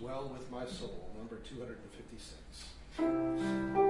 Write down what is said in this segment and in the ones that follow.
well with my soul, number 256.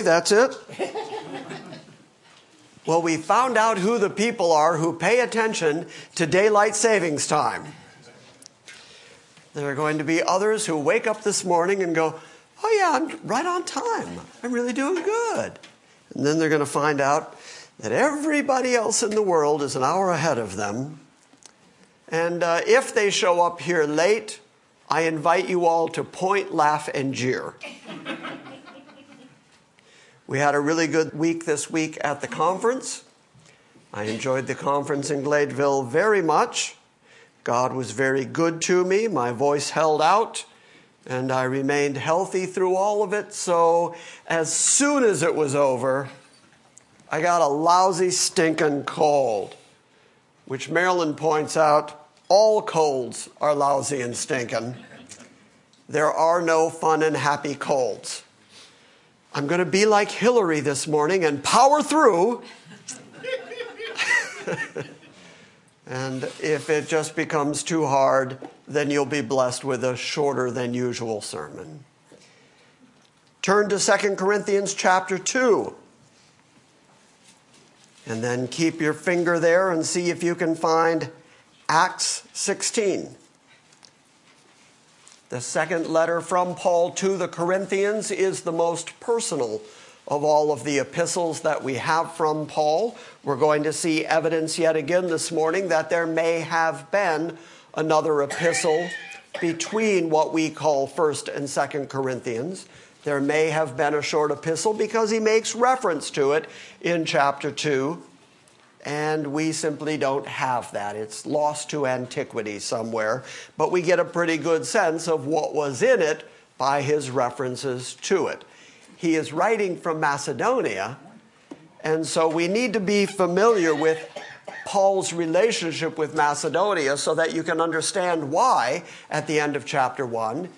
Really? That's it? well, we found out who the people are who pay attention to daylight savings time. There are going to be others who wake up this morning and go, Oh, yeah, I'm right on time. I'm really doing good. And then they're going to find out that everybody else in the world is an hour ahead of them. And uh, if they show up here late, I invite you all to point, laugh, and jeer. We had a really good week this week at the conference. I enjoyed the conference in Gladeville very much. God was very good to me. My voice held out, and I remained healthy through all of it. So, as soon as it was over, I got a lousy, stinking cold, which Marilyn points out all colds are lousy and stinking. There are no fun and happy colds. I'm going to be like Hillary this morning and power through. and if it just becomes too hard, then you'll be blessed with a shorter than usual sermon. Turn to 2 Corinthians chapter 2. And then keep your finger there and see if you can find Acts 16. The second letter from Paul to the Corinthians is the most personal of all of the epistles that we have from Paul. We're going to see evidence yet again this morning that there may have been another epistle between what we call 1st and 2nd Corinthians. There may have been a short epistle because he makes reference to it in chapter 2 and we simply don't have that. It's lost to antiquity somewhere, but we get a pretty good sense of what was in it by his references to it. He is writing from Macedonia, and so we need to be familiar with Paul's relationship with Macedonia so that you can understand why, at the end of chapter 1,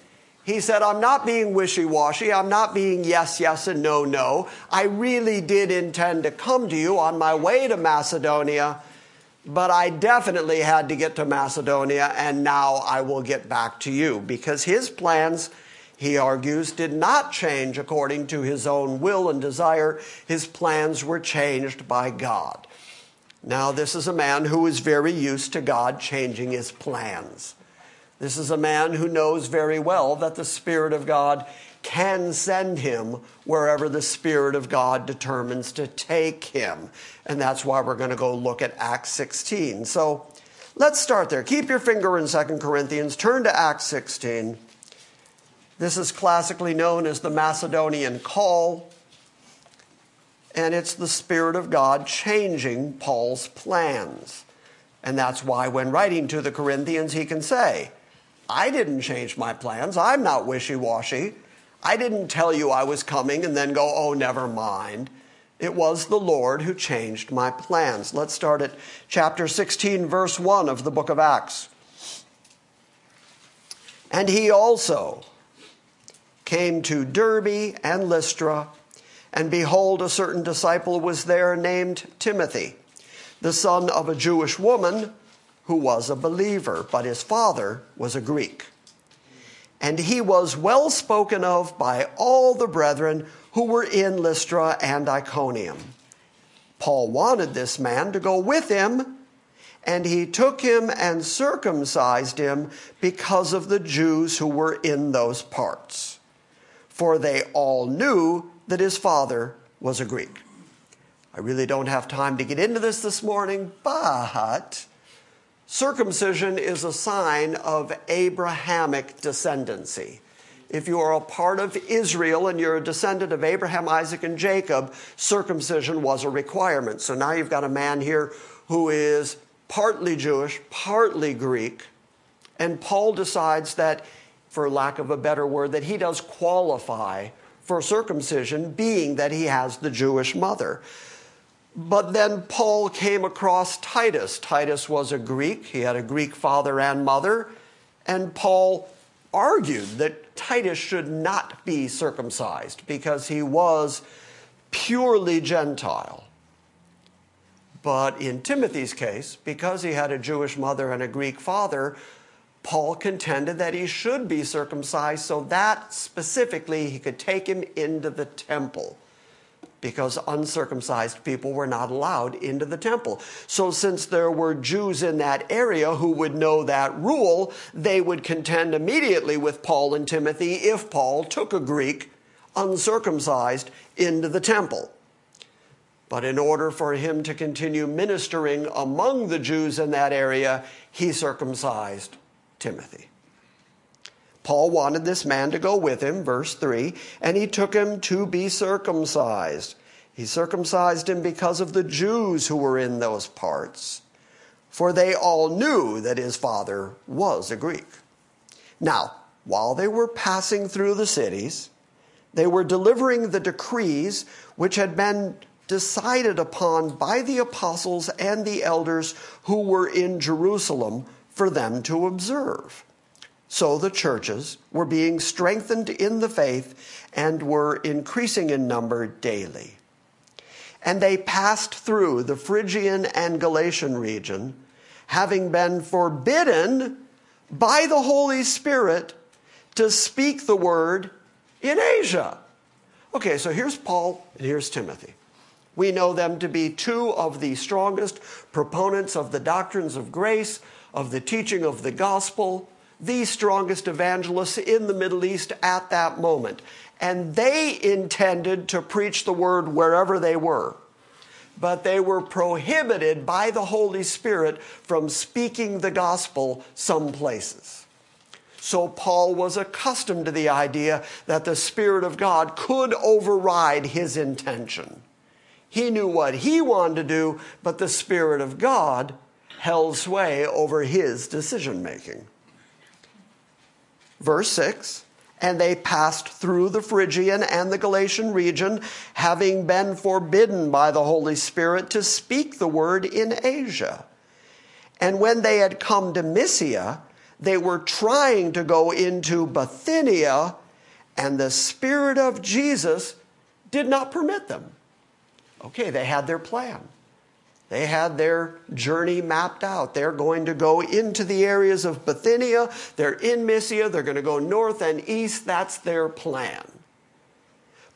he said, I'm not being wishy washy. I'm not being yes, yes, and no, no. I really did intend to come to you on my way to Macedonia, but I definitely had to get to Macedonia, and now I will get back to you. Because his plans, he argues, did not change according to his own will and desire. His plans were changed by God. Now, this is a man who is very used to God changing his plans. This is a man who knows very well that the Spirit of God can send him wherever the Spirit of God determines to take him. And that's why we're going to go look at Acts 16. So let's start there. Keep your finger in 2 Corinthians, turn to Acts 16. This is classically known as the Macedonian call, and it's the Spirit of God changing Paul's plans. And that's why, when writing to the Corinthians, he can say, I didn't change my plans. I'm not wishy washy. I didn't tell you I was coming and then go, oh, never mind. It was the Lord who changed my plans. Let's start at chapter 16, verse 1 of the book of Acts. And he also came to Derbe and Lystra, and behold, a certain disciple was there named Timothy, the son of a Jewish woman who was a believer, but his father was a Greek. And he was well spoken of by all the brethren who were in Lystra and Iconium. Paul wanted this man to go with him, and he took him and circumcised him because of the Jews who were in those parts. For they all knew that his father was a Greek. I really don't have time to get into this this morning, but Circumcision is a sign of Abrahamic descendancy. If you are a part of Israel and you're a descendant of Abraham, Isaac, and Jacob, circumcision was a requirement. So now you've got a man here who is partly Jewish, partly Greek, and Paul decides that, for lack of a better word, that he does qualify for circumcision, being that he has the Jewish mother. But then Paul came across Titus. Titus was a Greek, he had a Greek father and mother, and Paul argued that Titus should not be circumcised because he was purely Gentile. But in Timothy's case, because he had a Jewish mother and a Greek father, Paul contended that he should be circumcised so that specifically he could take him into the temple because uncircumcised people were not allowed into the temple. So, since there were Jews in that area who would know that rule, they would contend immediately with Paul and Timothy if Paul took a Greek uncircumcised into the temple. But in order for him to continue ministering among the Jews in that area, he circumcised Timothy. Paul wanted this man to go with him, verse 3, and he took him to be circumcised. He circumcised him because of the Jews who were in those parts, for they all knew that his father was a Greek. Now, while they were passing through the cities, they were delivering the decrees which had been decided upon by the apostles and the elders who were in Jerusalem for them to observe. So the churches were being strengthened in the faith and were increasing in number daily. And they passed through the Phrygian and Galatian region, having been forbidden by the Holy Spirit to speak the word in Asia. Okay, so here's Paul and here's Timothy. We know them to be two of the strongest proponents of the doctrines of grace, of the teaching of the gospel, the strongest evangelists in the Middle East at that moment. And they intended to preach the word wherever they were. But they were prohibited by the Holy Spirit from speaking the gospel some places. So Paul was accustomed to the idea that the Spirit of God could override his intention. He knew what he wanted to do, but the Spirit of God held sway over his decision making. Verse 6 And they passed through the Phrygian and the Galatian region, having been forbidden by the Holy Spirit to speak the word in Asia. And when they had come to Mysia, they were trying to go into Bithynia, and the Spirit of Jesus did not permit them. Okay, they had their plan. They had their journey mapped out. They're going to go into the areas of Bithynia. They're in Mysia. They're going to go north and east. That's their plan.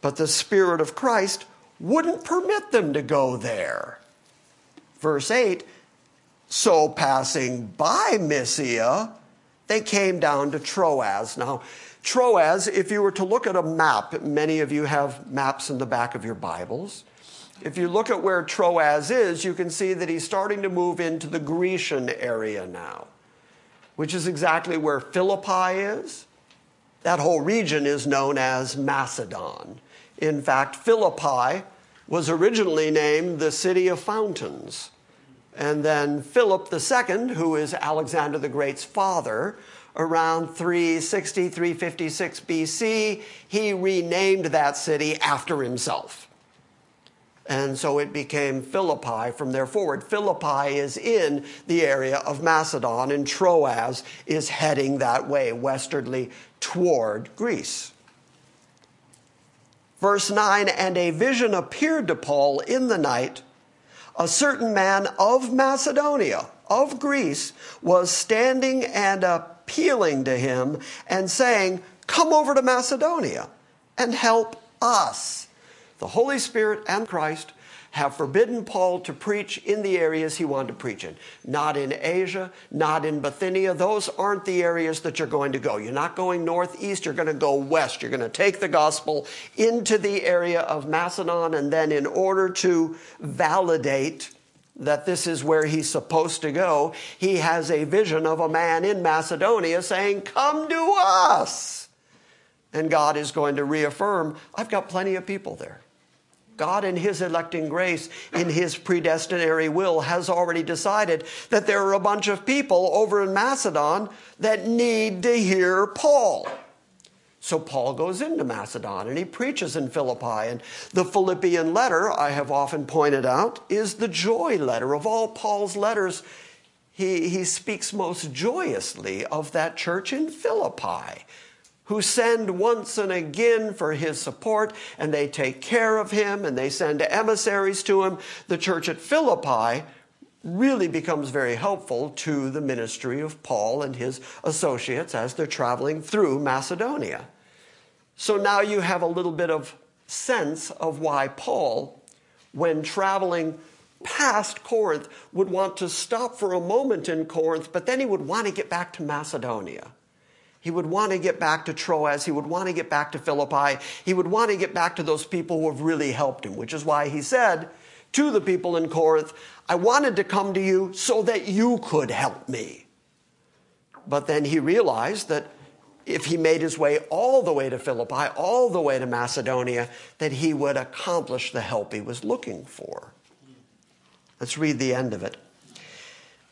But the Spirit of Christ wouldn't permit them to go there. Verse 8 So passing by Mysia, they came down to Troas. Now, Troas, if you were to look at a map, many of you have maps in the back of your Bibles. If you look at where Troas is, you can see that he's starting to move into the Grecian area now, which is exactly where Philippi is. That whole region is known as Macedon. In fact, Philippi was originally named the city of fountains. And then Philip II, who is Alexander the Great's father, around 360, 356 BC, he renamed that city after himself. And so it became Philippi from there forward. Philippi is in the area of Macedon, and Troas is heading that way, westwardly toward Greece. Verse 9 And a vision appeared to Paul in the night. A certain man of Macedonia, of Greece, was standing and appealing to him and saying, Come over to Macedonia and help us. The Holy Spirit and Christ have forbidden Paul to preach in the areas he wanted to preach in. Not in Asia, not in Bithynia. Those aren't the areas that you're going to go. You're not going northeast, you're going to go west. You're going to take the gospel into the area of Macedon, and then, in order to validate that this is where he's supposed to go, he has a vision of a man in Macedonia saying, Come to us. And God is going to reaffirm, I've got plenty of people there. God, in His electing grace, in His predestinary will, has already decided that there are a bunch of people over in Macedon that need to hear Paul. So Paul goes into Macedon and he preaches in Philippi. And the Philippian letter, I have often pointed out, is the joy letter. Of all Paul's letters, he, he speaks most joyously of that church in Philippi who send once and again for his support, and they take care of him, and they send emissaries to him. The church at Philippi really becomes very helpful to the ministry of Paul and his associates as they're traveling through Macedonia. So now you have a little bit of sense of why Paul, when traveling past Corinth, would want to stop for a moment in Corinth, but then he would want to get back to Macedonia. He would want to get back to Troas. He would want to get back to Philippi. He would want to get back to those people who have really helped him, which is why he said to the people in Corinth, I wanted to come to you so that you could help me. But then he realized that if he made his way all the way to Philippi, all the way to Macedonia, that he would accomplish the help he was looking for. Let's read the end of it.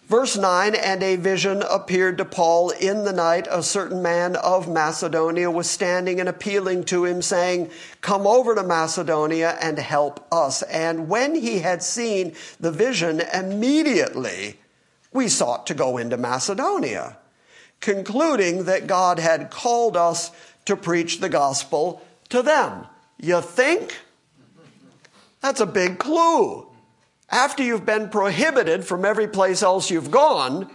Verse 9 And a vision appeared to Paul in the night. A certain man of Macedonia was standing and appealing to him, saying, Come over to Macedonia and help us. And when he had seen the vision, immediately we sought to go into Macedonia, concluding that God had called us to preach the gospel to them. You think? That's a big clue after you've been prohibited from every place else you've gone,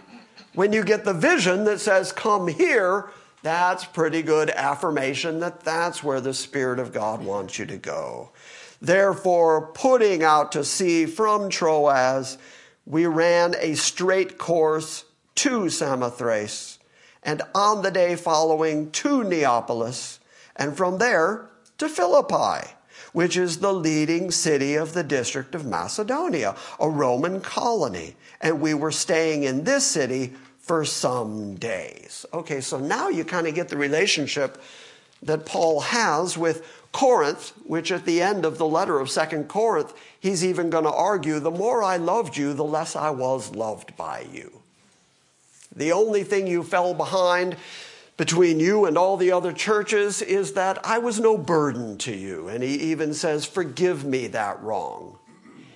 when you get the vision that says, Come here, that's pretty good affirmation that that's where the Spirit of God wants you to go. Therefore, putting out to sea from Troas, we ran a straight course to Samothrace, and on the day following to Neapolis, and from there to Philippi which is the leading city of the district of Macedonia, a Roman colony. And we were staying in this city for some days. Okay, so now you kind of get the relationship that Paul has with Corinth, which at the end of the letter of Second Corinth, he's even going to argue the more I loved you, the less I was loved by you. The only thing you fell behind between you and all the other churches is that I was no burden to you. And he even says, Forgive me that wrong.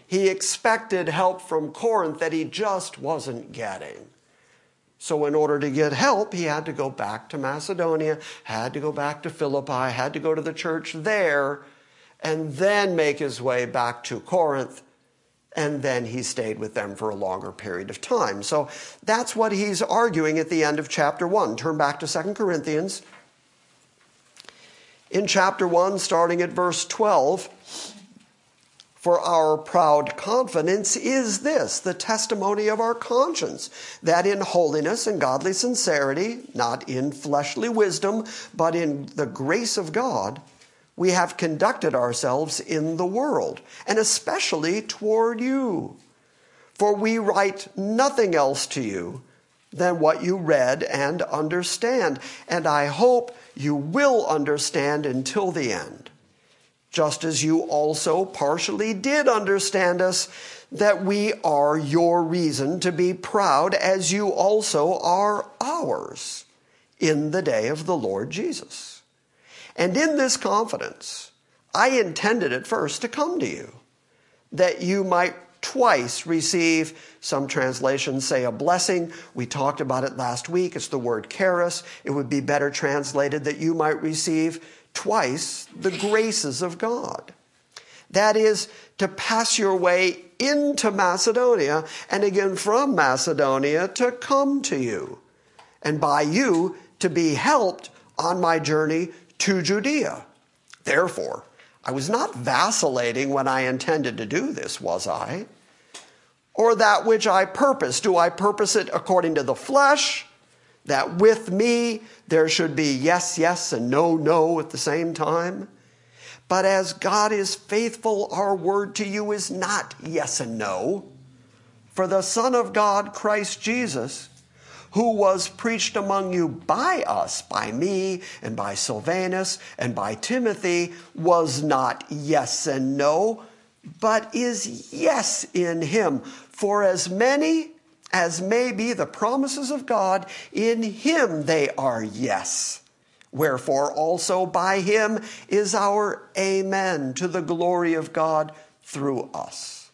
He expected help from Corinth that he just wasn't getting. So, in order to get help, he had to go back to Macedonia, had to go back to Philippi, had to go to the church there, and then make his way back to Corinth and then he stayed with them for a longer period of time. So that's what he's arguing at the end of chapter 1. Turn back to 2 Corinthians. In chapter 1, starting at verse 12, for our proud confidence is this the testimony of our conscience, that in holiness and godly sincerity, not in fleshly wisdom, but in the grace of God, we have conducted ourselves in the world, and especially toward you. For we write nothing else to you than what you read and understand, and I hope you will understand until the end. Just as you also partially did understand us, that we are your reason to be proud, as you also are ours in the day of the Lord Jesus. And in this confidence, I intended at first to come to you, that you might twice receive, some translations say a blessing. We talked about it last week. It's the word charis. It would be better translated that you might receive twice the graces of God. That is, to pass your way into Macedonia, and again from Macedonia to come to you, and by you to be helped on my journey to Judea. Therefore, I was not vacillating when I intended to do this, was I? Or that which I purpose, do I purpose it according to the flesh? That with me there should be yes, yes, and no, no at the same time? But as God is faithful, our word to you is not yes and no. For the Son of God, Christ Jesus, who was preached among you by us, by me and by Silvanus and by Timothy, was not yes and no, but is yes in him. For as many as may be the promises of God, in him they are yes. Wherefore also by him is our amen to the glory of God through us.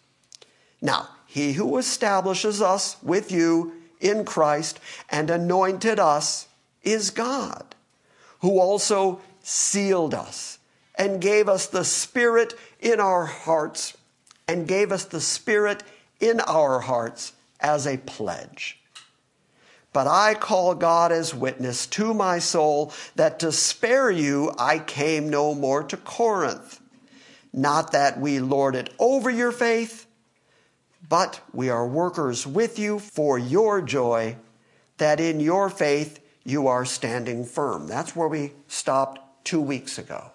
Now, he who establishes us with you in Christ and anointed us is God, who also sealed us and gave us the Spirit in our hearts and gave us the Spirit in our hearts as a pledge. But I call God as witness to my soul that to spare you I came no more to Corinth. Not that we lord it over your faith, but we are workers with you for your joy, that in your faith you are standing firm. That's where we stopped two weeks ago.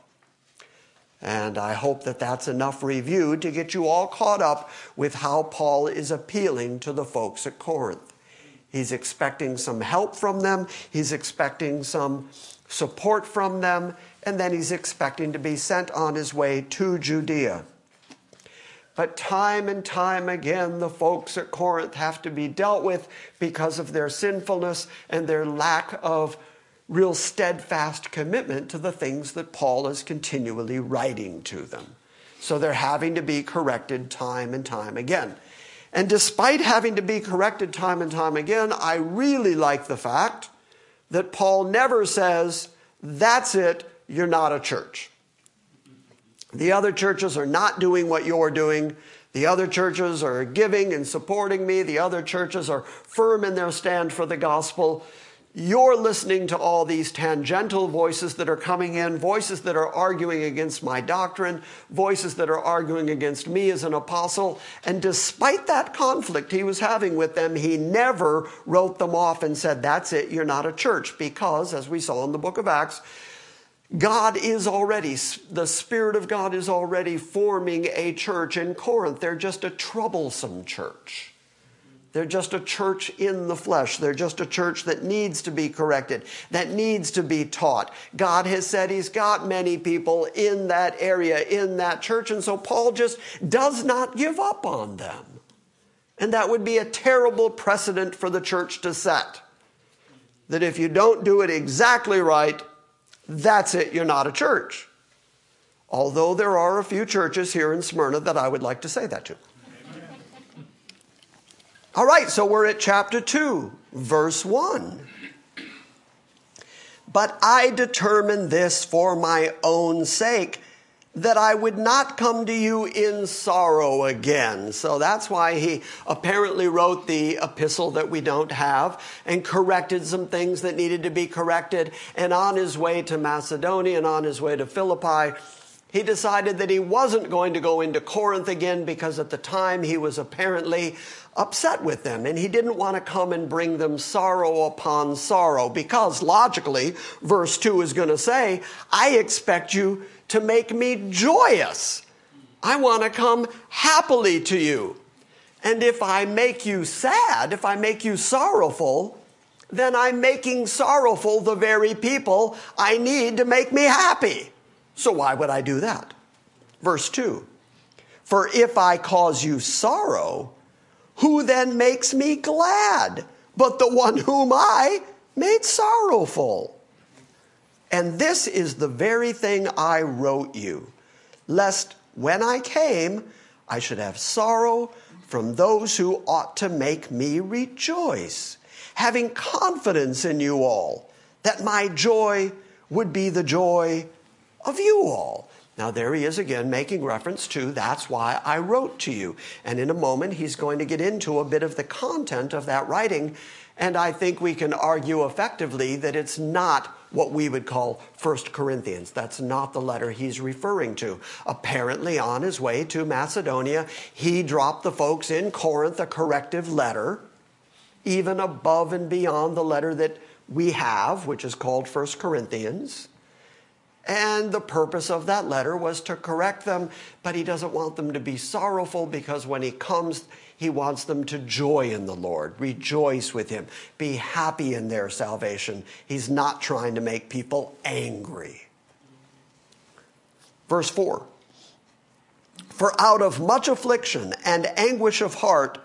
And I hope that that's enough review to get you all caught up with how Paul is appealing to the folks at Corinth. He's expecting some help from them, he's expecting some support from them, and then he's expecting to be sent on his way to Judea. But time and time again, the folks at Corinth have to be dealt with because of their sinfulness and their lack of real steadfast commitment to the things that Paul is continually writing to them. So they're having to be corrected time and time again. And despite having to be corrected time and time again, I really like the fact that Paul never says, That's it, you're not a church. The other churches are not doing what you're doing. The other churches are giving and supporting me. The other churches are firm in their stand for the gospel. You're listening to all these tangential voices that are coming in, voices that are arguing against my doctrine, voices that are arguing against me as an apostle. And despite that conflict he was having with them, he never wrote them off and said, That's it, you're not a church. Because, as we saw in the book of Acts, God is already, the Spirit of God is already forming a church in Corinth. They're just a troublesome church. They're just a church in the flesh. They're just a church that needs to be corrected, that needs to be taught. God has said He's got many people in that area, in that church, and so Paul just does not give up on them. And that would be a terrible precedent for the church to set. That if you don't do it exactly right, that's it, you're not a church. Although there are a few churches here in Smyrna that I would like to say that to. All right, so we're at chapter 2, verse 1. But I determined this for my own sake, that I would not come to you in sorrow again. So that's why he apparently wrote the epistle that we don't have and corrected some things that needed to be corrected. And on his way to Macedonia and on his way to Philippi, he decided that he wasn't going to go into Corinth again because at the time he was apparently upset with them and he didn't want to come and bring them sorrow upon sorrow because logically, verse 2 is going to say, I expect you to make me joyous. I want to come happily to you. And if I make you sad, if I make you sorrowful, then I'm making sorrowful the very people I need to make me happy. So why would I do that? Verse 2 For if I cause you sorrow, who then makes me glad but the one whom I made sorrowful? And this is the very thing I wrote you, lest when I came, I should have sorrow from those who ought to make me rejoice, having confidence in you all, that my joy would be the joy of you all. Now, there he is again making reference to that's why I wrote to you. And in a moment, he's going to get into a bit of the content of that writing. And I think we can argue effectively that it's not what we would call First Corinthians. That's not the letter he's referring to. Apparently, on his way to Macedonia, he dropped the folks in Corinth a corrective letter, even above and beyond the letter that we have, which is called First Corinthians. And the purpose of that letter was to correct them, but he doesn't want them to be sorrowful because when he comes, he wants them to joy in the Lord, rejoice with him, be happy in their salvation. He's not trying to make people angry. Verse 4 For out of much affliction and anguish of heart,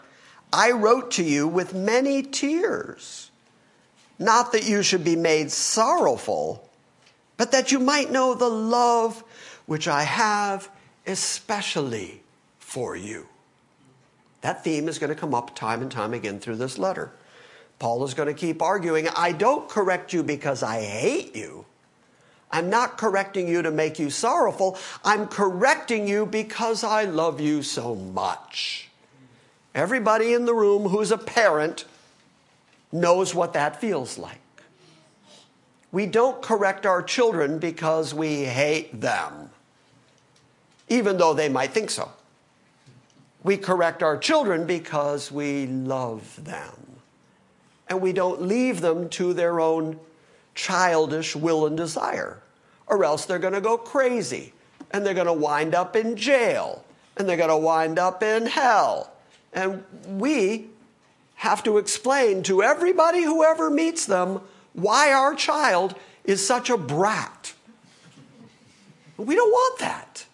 I wrote to you with many tears, not that you should be made sorrowful but that you might know the love which I have especially for you. That theme is going to come up time and time again through this letter. Paul is going to keep arguing I don't correct you because I hate you. I'm not correcting you to make you sorrowful. I'm correcting you because I love you so much. Everybody in the room who's a parent knows what that feels like. We don't correct our children because we hate them, even though they might think so. We correct our children because we love them. And we don't leave them to their own childish will and desire, or else they're going to go crazy and they're going to wind up in jail and they're going to wind up in hell. And we have to explain to everybody who ever meets them why our child is such a brat. We don't want that.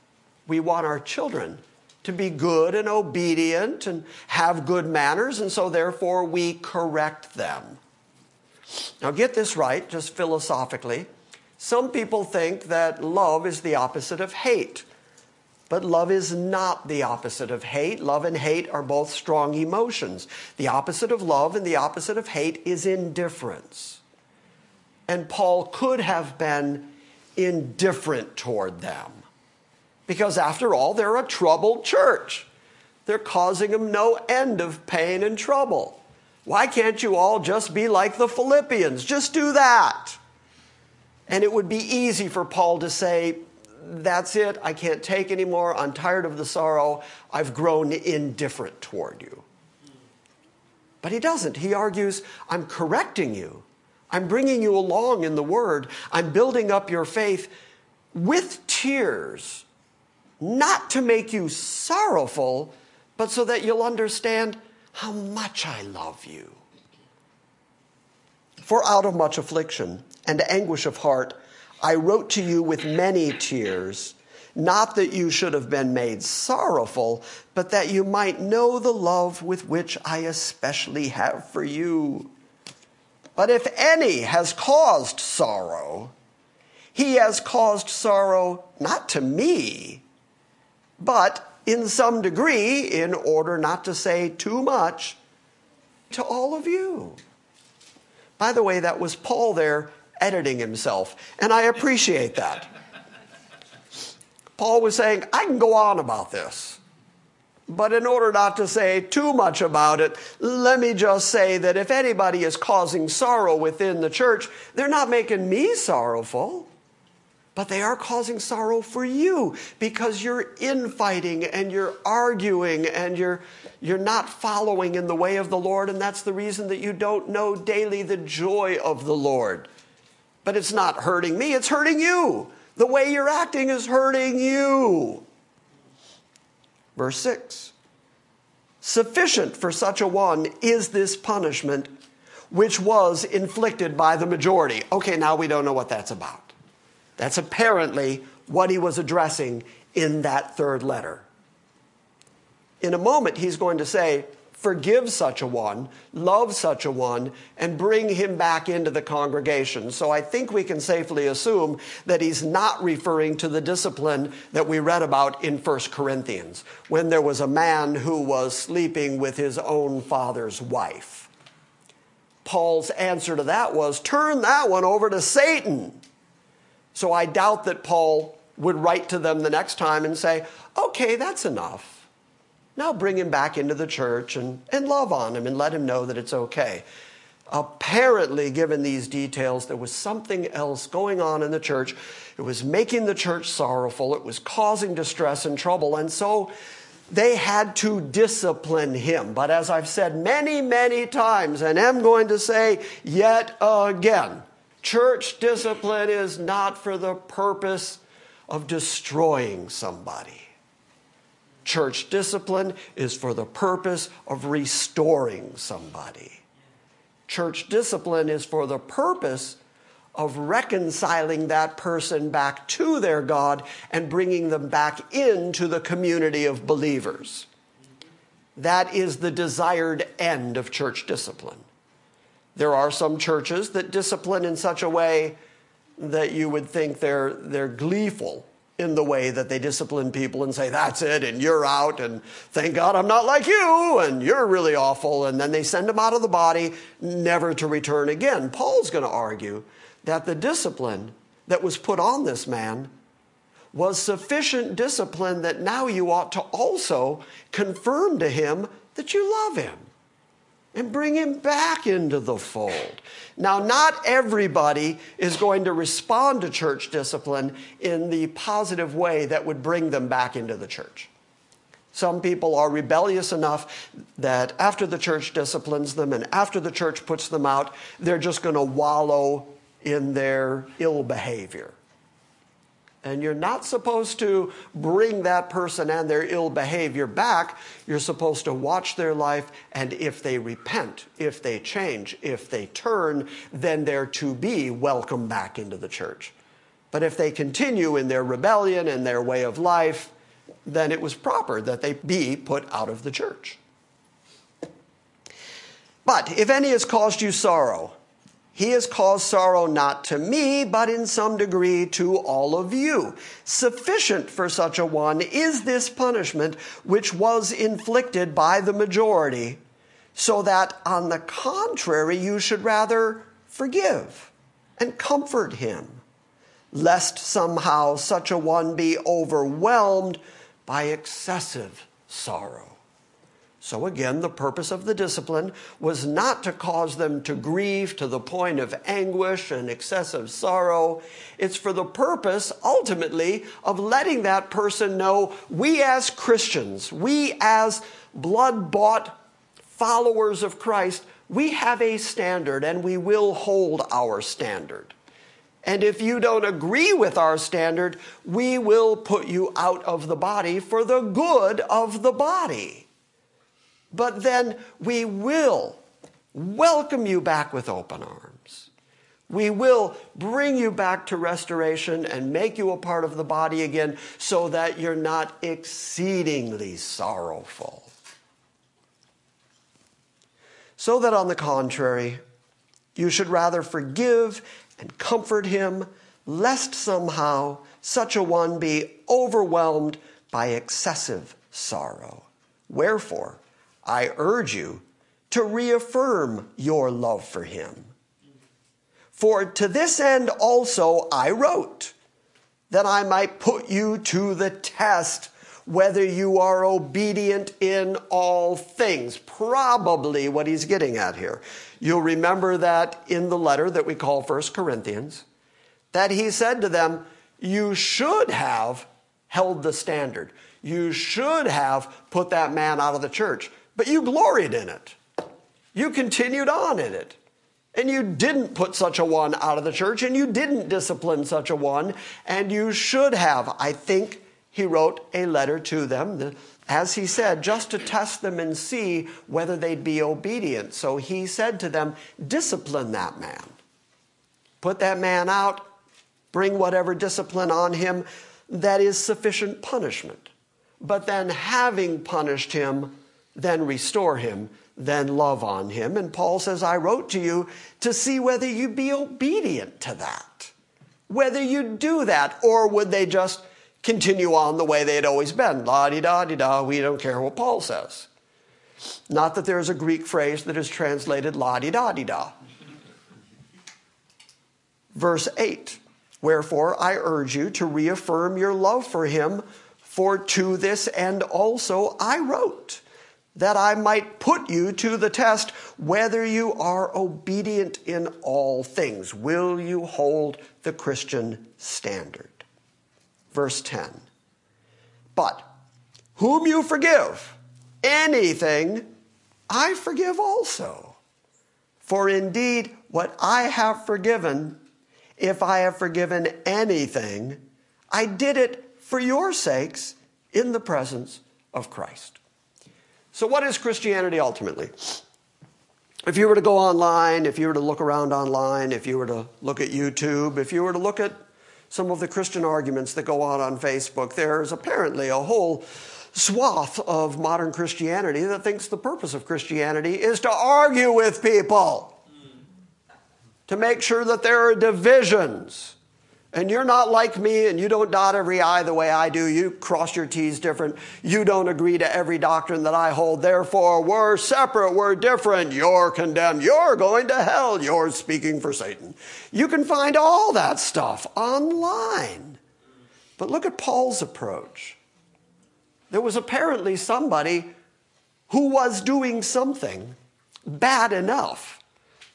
We want our children to be good and obedient and have good manners, and so therefore we correct them. Now, get this right, just philosophically. Some people think that love is the opposite of hate. But love is not the opposite of hate. Love and hate are both strong emotions. The opposite of love and the opposite of hate is indifference. And Paul could have been indifferent toward them. Because after all, they're a troubled church. They're causing them no end of pain and trouble. Why can't you all just be like the Philippians? Just do that. And it would be easy for Paul to say, That's it. I can't take anymore. I'm tired of the sorrow. I've grown indifferent toward you. But he doesn't. He argues, I'm correcting you. I'm bringing you along in the word. I'm building up your faith with tears, not to make you sorrowful, but so that you'll understand how much I love you. For out of much affliction and anguish of heart, I wrote to you with many tears, not that you should have been made sorrowful, but that you might know the love with which I especially have for you. But if any has caused sorrow, he has caused sorrow not to me, but in some degree, in order not to say too much, to all of you. By the way, that was Paul there editing himself, and I appreciate that. Paul was saying, I can go on about this. But in order not to say too much about it, let me just say that if anybody is causing sorrow within the church, they're not making me sorrowful, but they are causing sorrow for you because you're infighting and you're arguing and you're, you're not following in the way of the Lord, and that's the reason that you don't know daily the joy of the Lord. But it's not hurting me, it's hurting you. The way you're acting is hurting you. Verse 6 Sufficient for such a one is this punishment which was inflicted by the majority. Okay, now we don't know what that's about. That's apparently what he was addressing in that third letter. In a moment, he's going to say, forgive such a one, love such a one, and bring him back into the congregation. So I think we can safely assume that he's not referring to the discipline that we read about in 1 Corinthians, when there was a man who was sleeping with his own father's wife. Paul's answer to that was turn that one over to Satan. So I doubt that Paul would write to them the next time and say, okay, that's enough. Now bring him back into the church and, and love on him and let him know that it's okay. Apparently, given these details, there was something else going on in the church. It was making the church sorrowful, it was causing distress and trouble, and so they had to discipline him. But as I've said many, many times, and am going to say yet again, church discipline is not for the purpose of destroying somebody. Church discipline is for the purpose of restoring somebody. Church discipline is for the purpose of reconciling that person back to their God and bringing them back into the community of believers. That is the desired end of church discipline. There are some churches that discipline in such a way that you would think they're, they're gleeful in the way that they discipline people and say, that's it, and you're out, and thank God I'm not like you, and you're really awful, and then they send them out of the body, never to return again. Paul's going to argue that the discipline that was put on this man was sufficient discipline that now you ought to also confirm to him that you love him and bring him back into the fold. Now, not everybody is going to respond to church discipline in the positive way that would bring them back into the church. Some people are rebellious enough that after the church disciplines them and after the church puts them out, they're just going to wallow in their ill behavior. And you're not supposed to bring that person and their ill behavior back. You're supposed to watch their life, and if they repent, if they change, if they turn, then they're to be welcome back into the church. But if they continue in their rebellion and their way of life, then it was proper that they be put out of the church. But if any has caused you sorrow, he has caused sorrow not to me, but in some degree to all of you. Sufficient for such a one is this punishment which was inflicted by the majority, so that on the contrary you should rather forgive and comfort him, lest somehow such a one be overwhelmed by excessive sorrow. So, again, the purpose of the discipline was not to cause them to grieve to the point of anguish and excessive sorrow. It's for the purpose, ultimately, of letting that person know we as Christians, we as blood bought followers of Christ, we have a standard and we will hold our standard. And if you don't agree with our standard, we will put you out of the body for the good of the body. But then we will welcome you back with open arms. We will bring you back to restoration and make you a part of the body again so that you're not exceedingly sorrowful. So that, on the contrary, you should rather forgive and comfort him, lest somehow such a one be overwhelmed by excessive sorrow. Wherefore, I urge you to reaffirm your love for him. For to this end also I wrote, that I might put you to the test whether you are obedient in all things. Probably what he's getting at here. You'll remember that in the letter that we call First Corinthians, that he said to them, You should have held the standard. You should have put that man out of the church, but you gloried in it. You continued on in it. And you didn't put such a one out of the church, and you didn't discipline such a one, and you should have. I think he wrote a letter to them, as he said, just to test them and see whether they'd be obedient. So he said to them, Discipline that man. Put that man out, bring whatever discipline on him that is sufficient punishment. But then, having punished him, then restore him, then love on him. And Paul says, I wrote to you to see whether you'd be obedient to that, whether you'd do that, or would they just continue on the way they had always been. La di da di da, we don't care what Paul says. Not that there's a Greek phrase that is translated la di da di da. Verse 8 Wherefore I urge you to reaffirm your love for him, for to this end also I wrote, that I might put you to the test whether you are obedient in all things. Will you hold the Christian standard? verse 10. But whom you forgive anything, I forgive also. For indeed, what I have forgiven, if I have forgiven anything, I did it for your sakes in the presence of Christ. So, what is Christianity ultimately? If you were to go online, if you were to look around online, if you were to look at YouTube, if you were to look at some of the Christian arguments that go on on Facebook. There's apparently a whole swath of modern Christianity that thinks the purpose of Christianity is to argue with people, to make sure that there are divisions. And you're not like me and you don't dot every I the way I do. You cross your T's different. You don't agree to every doctrine that I hold. Therefore, we're separate. We're different. You're condemned. You're going to hell. You're speaking for Satan. You can find all that stuff online. But look at Paul's approach. There was apparently somebody who was doing something bad enough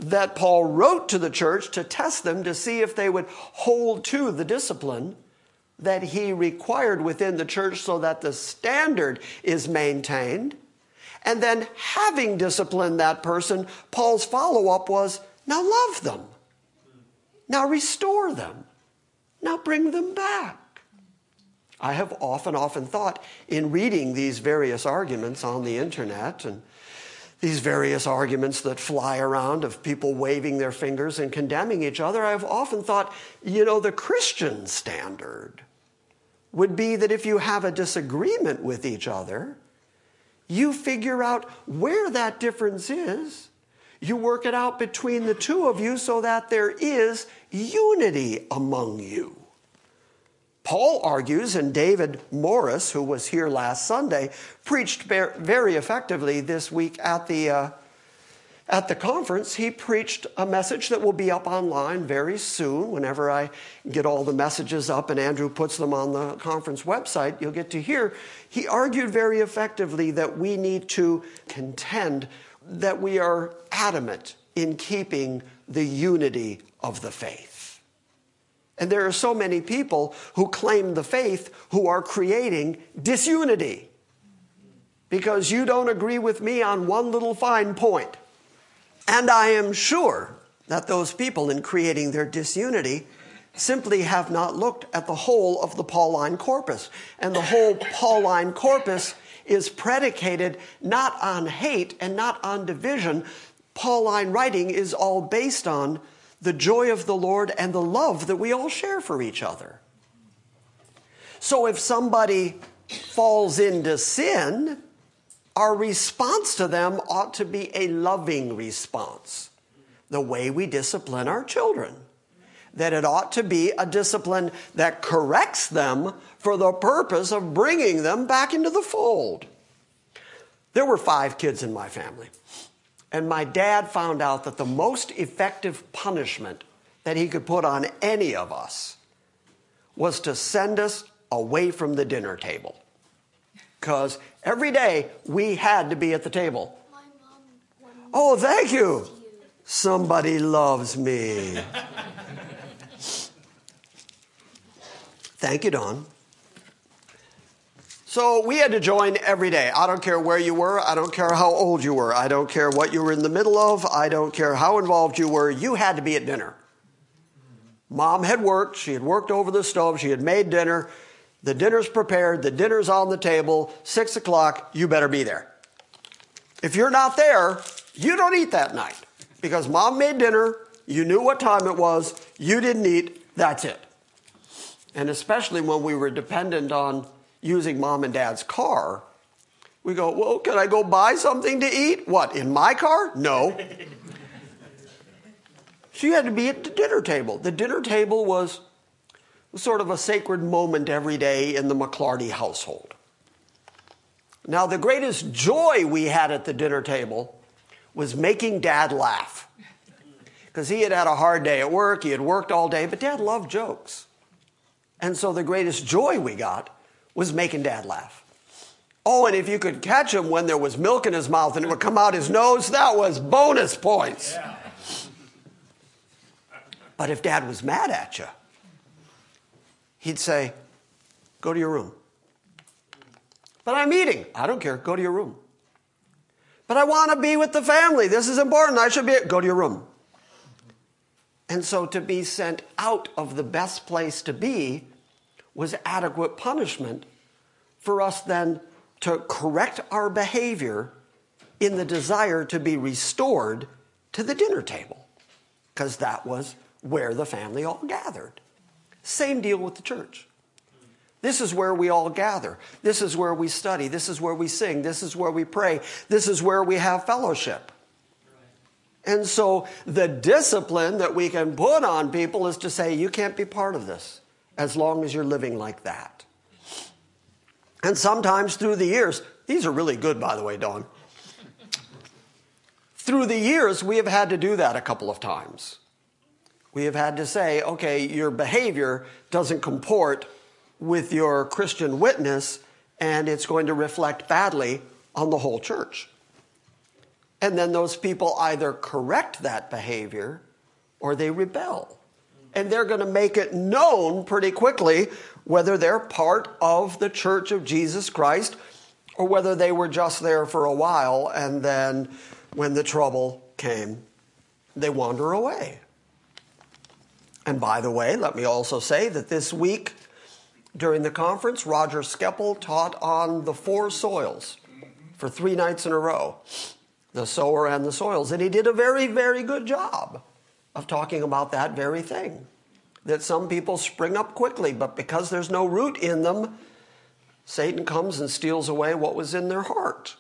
that Paul wrote to the church to test them to see if they would hold to the discipline that he required within the church so that the standard is maintained. And then, having disciplined that person, Paul's follow up was now love them, now restore them, now bring them back. I have often, often thought in reading these various arguments on the internet and these various arguments that fly around of people waving their fingers and condemning each other, I've often thought, you know, the Christian standard would be that if you have a disagreement with each other, you figure out where that difference is. You work it out between the two of you so that there is unity among you. Paul argues, and David Morris, who was here last Sunday, preached very effectively this week at the, uh, at the conference. He preached a message that will be up online very soon. Whenever I get all the messages up and Andrew puts them on the conference website, you'll get to hear. He argued very effectively that we need to contend that we are adamant in keeping the unity of the faith. And there are so many people who claim the faith who are creating disunity because you don't agree with me on one little fine point. And I am sure that those people, in creating their disunity, simply have not looked at the whole of the Pauline corpus. And the whole Pauline corpus is predicated not on hate and not on division. Pauline writing is all based on the joy of the Lord and the love that we all share for each other. So if somebody falls into sin, our response to them ought to be a loving response, the way we discipline our children. That it ought to be a discipline that corrects them for the purpose of bringing them back into the fold. There were five kids in my family. And my dad found out that the most effective punishment that he could put on any of us was to send us away from the dinner table. Because every day we had to be at the table. Oh, thank you. Somebody loves me. thank you, Don. So we had to join every day. I don't care where you were. I don't care how old you were. I don't care what you were in the middle of. I don't care how involved you were. You had to be at dinner. Mom had worked. She had worked over the stove. She had made dinner. The dinner's prepared. The dinner's on the table. Six o'clock. You better be there. If you're not there, you don't eat that night because mom made dinner. You knew what time it was. You didn't eat. That's it. And especially when we were dependent on using mom and dad's car, we go, well, can I go buy something to eat? What, in my car? No. she had to be at the dinner table. The dinner table was sort of a sacred moment every day in the McClarty household. Now, the greatest joy we had at the dinner table was making dad laugh. Because he had had a hard day at work, he had worked all day, but dad loved jokes. And so the greatest joy we got was making dad laugh. Oh, and if you could catch him when there was milk in his mouth and it would come out his nose, that was bonus points. Yeah. But if dad was mad at you, he'd say, Go to your room. But I'm eating. I don't care. Go to your room. But I want to be with the family. This is important. I should be. Go to your room. And so to be sent out of the best place to be was adequate punishment for us then to correct our behavior in the desire to be restored to the dinner table, because that was where the family all gathered. Same deal with the church. This is where we all gather. This is where we study. This is where we sing. This is where we pray. This is where we have fellowship. And so the discipline that we can put on people is to say, you can't be part of this as long as you're living like that. And sometimes through the years, these are really good, by the way, Dawn. through the years, we have had to do that a couple of times. We have had to say, okay, your behavior doesn't comport with your Christian witness, and it's going to reflect badly on the whole church. And then those people either correct that behavior or they rebel. And they're going to make it known pretty quickly whether they're part of the church of Jesus Christ or whether they were just there for a while and then when the trouble came, they wander away. And by the way, let me also say that this week during the conference, Roger Skeppel taught on the four soils for three nights in a row the sower and the soils. And he did a very, very good job of talking about that very thing. That some people spring up quickly, but because there's no root in them, Satan comes and steals away what was in their heart.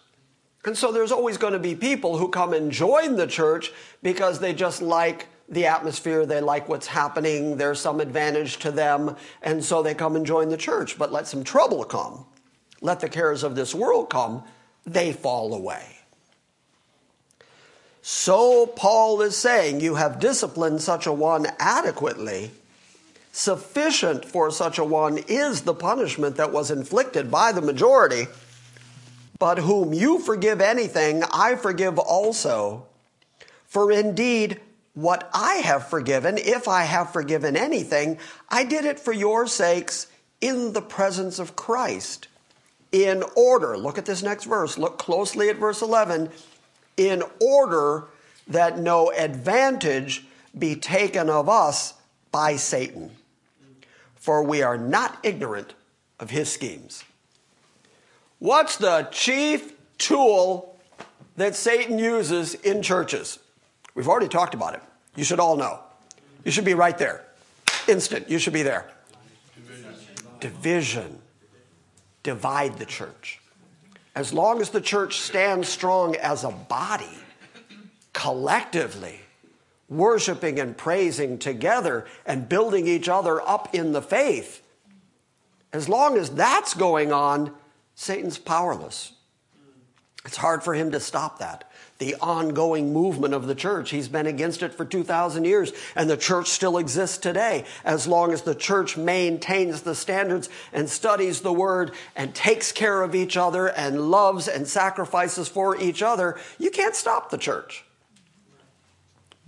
And so there's always going to be people who come and join the church because they just like the atmosphere, they like what's happening, there's some advantage to them, and so they come and join the church. But let some trouble come, let the cares of this world come, they fall away. So Paul is saying, You have disciplined such a one adequately. Sufficient for such a one is the punishment that was inflicted by the majority. But whom you forgive anything, I forgive also. For indeed, what I have forgiven, if I have forgiven anything, I did it for your sakes in the presence of Christ. In order, look at this next verse, look closely at verse 11, in order that no advantage be taken of us by Satan. For we are not ignorant of his schemes. What's the chief tool that Satan uses in churches? We've already talked about it. You should all know. You should be right there. Instant. You should be there. Division. Divide the church. As long as the church stands strong as a body, collectively, worshiping and praising together and building each other up in the faith, as long as that's going on, Satan's powerless. It's hard for him to stop that the ongoing movement of the church. He's been against it for 2,000 years, and the church still exists today. As long as the church maintains the standards and studies the word and takes care of each other and loves and sacrifices for each other, you can't stop the church.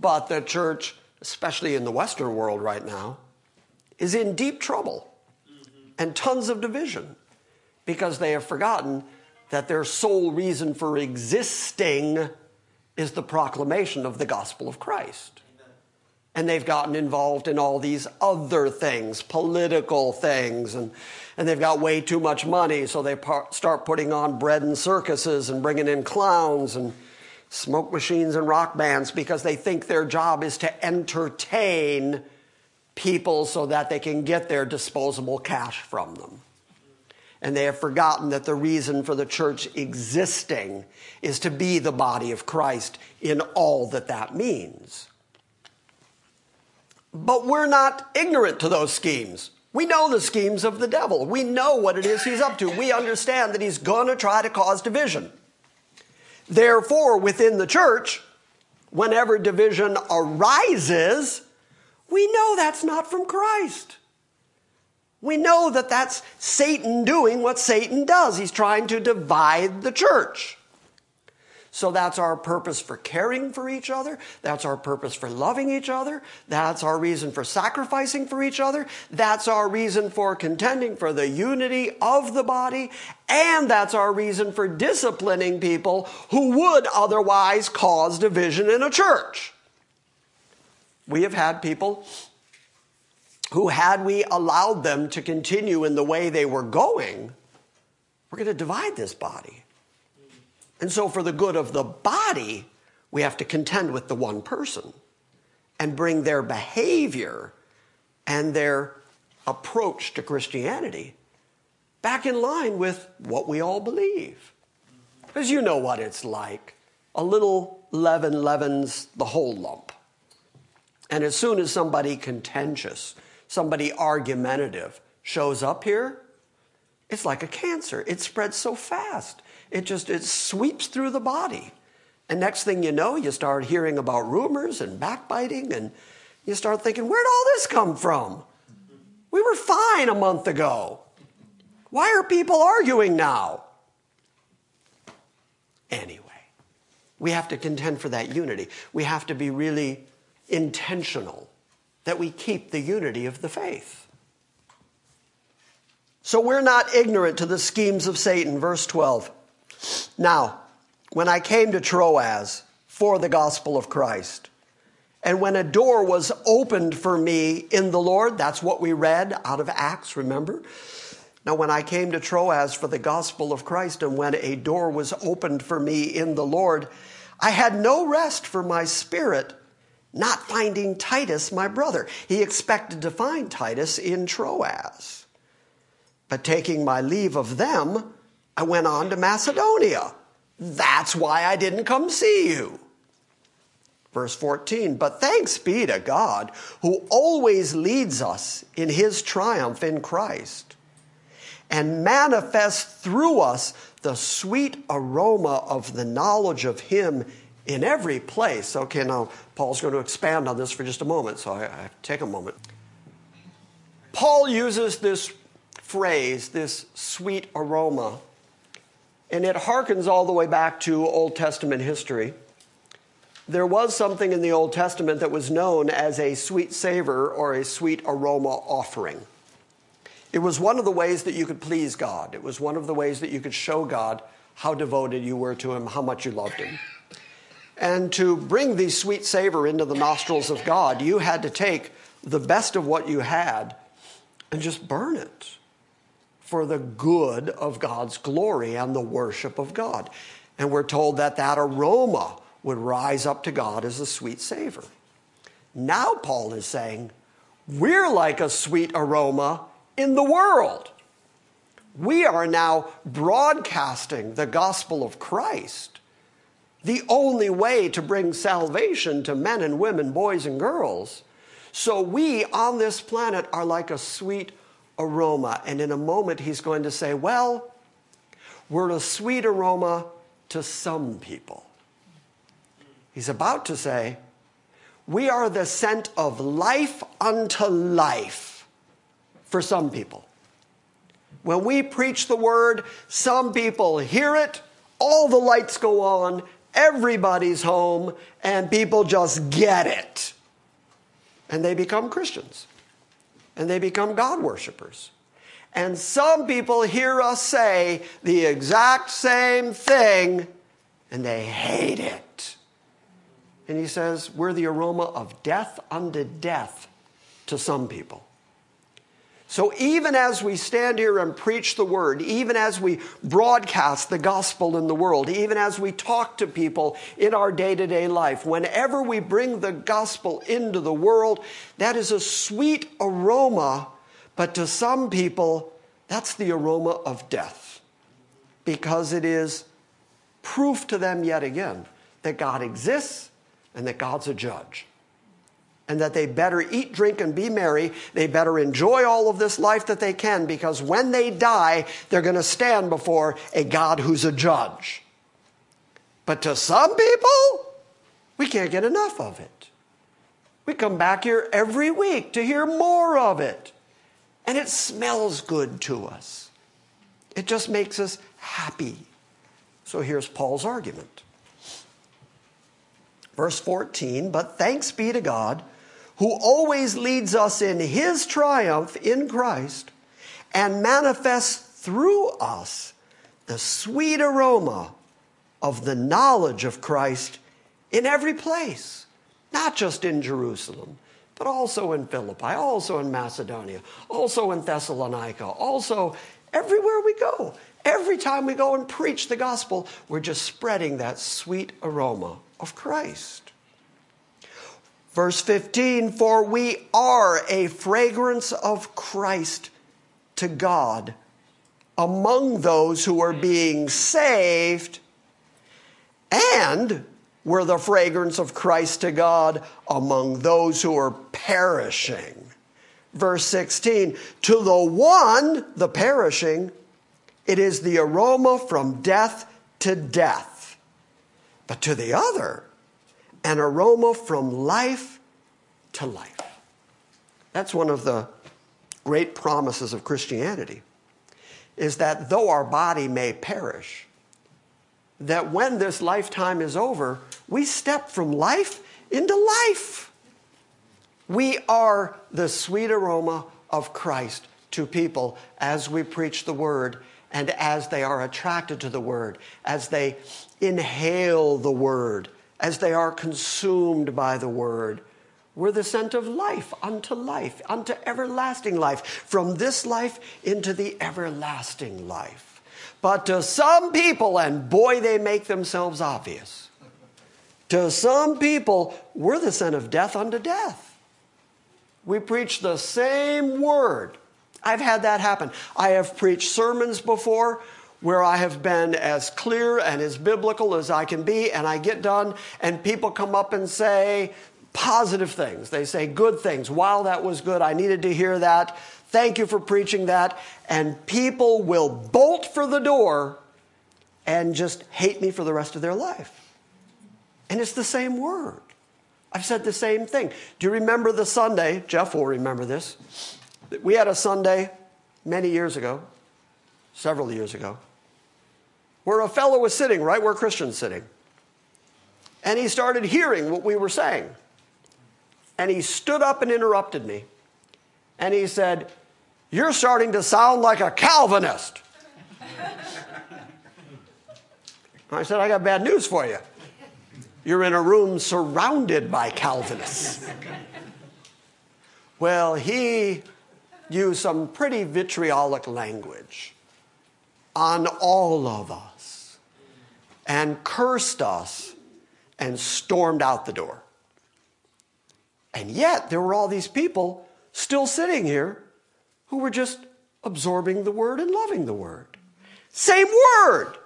But the church, especially in the Western world right now, is in deep trouble and tons of division because they have forgotten that their sole reason for existing is the proclamation of the gospel of Christ. And they've gotten involved in all these other things, political things, and, and they've got way too much money, so they par- start putting on bread and circuses and bringing in clowns and smoke machines and rock bands because they think their job is to entertain people so that they can get their disposable cash from them and they have forgotten that the reason for the church existing is to be the body of Christ in all that that means. But we're not ignorant to those schemes. We know the schemes of the devil. We know what it is he's up to. We understand that he's going to try to cause division. Therefore, within the church, whenever division arises, we know that's not from Christ. We know that that's Satan doing what Satan does. He's trying to divide the church. So that's our purpose for caring for each other. That's our purpose for loving each other. That's our reason for sacrificing for each other. That's our reason for contending for the unity of the body. And that's our reason for disciplining people who would otherwise cause division in a church. We have had people who, had we allowed them to continue in the way they were going, we're going to divide this body. And so, for the good of the body, we have to contend with the one person and bring their behavior and their approach to Christianity back in line with what we all believe. Because you know what it's like. A little leaven leavens the whole lump. And as soon as somebody contentious somebody argumentative shows up here, it's like a cancer. It spreads so fast. It just it sweeps through the body. And next thing you know, you start hearing about rumors and backbiting and you start thinking, where'd all this come from? We were fine a month ago. Why are people arguing now? anyway. We have to contend for that unity. We have to be really intentional that we keep the unity of the faith. So we're not ignorant to the schemes of Satan. Verse 12. Now, when I came to Troas for the gospel of Christ, and when a door was opened for me in the Lord, that's what we read out of Acts, remember? Now, when I came to Troas for the gospel of Christ, and when a door was opened for me in the Lord, I had no rest for my spirit, not finding Titus, my brother. He expected to find Titus in Troas. But taking my leave of them, I went on to Macedonia. That's why I didn't come see you. Verse 14, but thanks be to God who always leads us in his triumph in Christ and manifests through us the sweet aroma of the knowledge of him in every place. Okay, now Paul's going to expand on this for just a moment, so I, I take a moment. Paul uses this phrase, this sweet aroma, and it harkens all the way back to Old Testament history. There was something in the Old Testament that was known as a sweet savor or a sweet aroma offering. It was one of the ways that you could please God. It was one of the ways that you could show God how devoted you were to Him, how much you loved Him. And to bring the sweet savor into the nostrils of God, you had to take the best of what you had and just burn it for the good of God's glory and the worship of God. And we're told that that aroma would rise up to God as a sweet savor. Now, Paul is saying, we're like a sweet aroma in the world. We are now broadcasting the gospel of Christ, the only way to bring salvation to men and women, boys and girls. So we on this planet are like a sweet aroma. And in a moment, he's going to say, Well, we're a sweet aroma to some people. He's about to say, We are the scent of life unto life for some people. When we preach the word, some people hear it, all the lights go on, everybody's home, and people just get it. And they become Christians. And they become God worshippers. And some people hear us say the exact same thing, and they hate it. And he says, We're the aroma of death unto death to some people. So even as we stand here and preach the word, even as we broadcast the gospel in the world, even as we talk to people in our day to day life, whenever we bring the gospel into the world, that is a sweet aroma, but to some people, that's the aroma of death because it is proof to them yet again that God exists and that God's a judge. And that they better eat, drink, and be merry. They better enjoy all of this life that they can because when they die, they're going to stand before a God who's a judge. But to some people, we can't get enough of it. We come back here every week to hear more of it. And it smells good to us. It just makes us happy. So here's Paul's argument. Verse 14, but thanks be to God who always leads us in his triumph in Christ and manifests through us the sweet aroma of the knowledge of Christ in every place, not just in Jerusalem, but also in Philippi, also in Macedonia, also in Thessalonica, also everywhere we go. Every time we go and preach the gospel, we're just spreading that sweet aroma of Christ. Verse 15 For we are a fragrance of Christ to God among those who are being saved, and we're the fragrance of Christ to God among those who are perishing. Verse 16 To the one, the perishing, it is the aroma from death to death. But to the other, an aroma from life to life. That's one of the great promises of Christianity is that though our body may perish, that when this lifetime is over, we step from life into life. We are the sweet aroma of Christ to people as we preach the word and as they are attracted to the word, as they inhale the word, as they are consumed by the word. We're the scent of life unto life, unto everlasting life, from this life into the everlasting life. But to some people, and boy, they make themselves obvious, to some people, we're the scent of death unto death. We preach the same word. I've had that happen. I have preached sermons before where I have been as clear and as biblical as I can be, and I get done, and people come up and say positive things. They say good things. Wow, that was good. I needed to hear that. Thank you for preaching that. And people will bolt for the door and just hate me for the rest of their life. And it's the same word. I've said the same thing. Do you remember the Sunday? Jeff will remember this. We had a Sunday many years ago, several years ago, where a fellow was sitting right where Christian's sitting. And he started hearing what we were saying. And he stood up and interrupted me. And he said, You're starting to sound like a Calvinist. I said, I got bad news for you. You're in a room surrounded by Calvinists. well, he used some pretty vitriolic language on all of us and cursed us and stormed out the door. And yet, there were all these people still sitting here who were just absorbing the word and loving the word. Same word.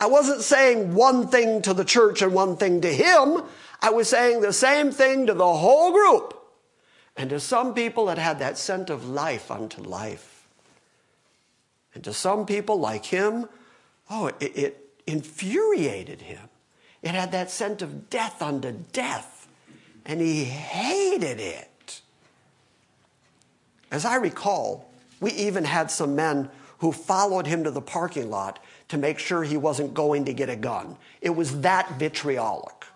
I wasn't saying one thing to the church and one thing to him. I was saying the same thing to the whole group. And to some people, it had that scent of life unto life. And to some people, like him, oh, it, it infuriated him. It had that scent of death unto death. And he hated it. As I recall, we even had some men who followed him to the parking lot to make sure he wasn't going to get a gun. It was that vitriolic.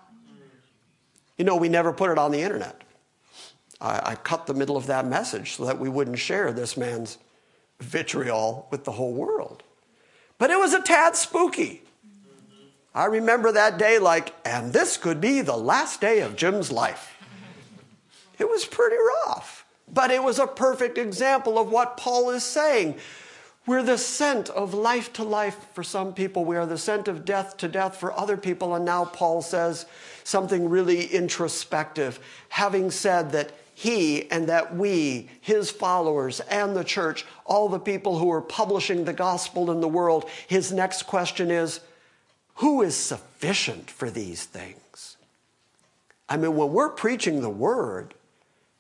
You know, we never put it on the internet. I, I cut the middle of that message so that we wouldn't share this man's vitriol with the whole world. But it was a tad spooky. I remember that day like, and this could be the last day of Jim's life. It was pretty rough, but it was a perfect example of what Paul is saying. We're the scent of life to life for some people. We are the scent of death to death for other people. And now Paul says something really introspective, having said that he and that we, his followers and the church, all the people who are publishing the gospel in the world, his next question is who is sufficient for these things? I mean, when we're preaching the word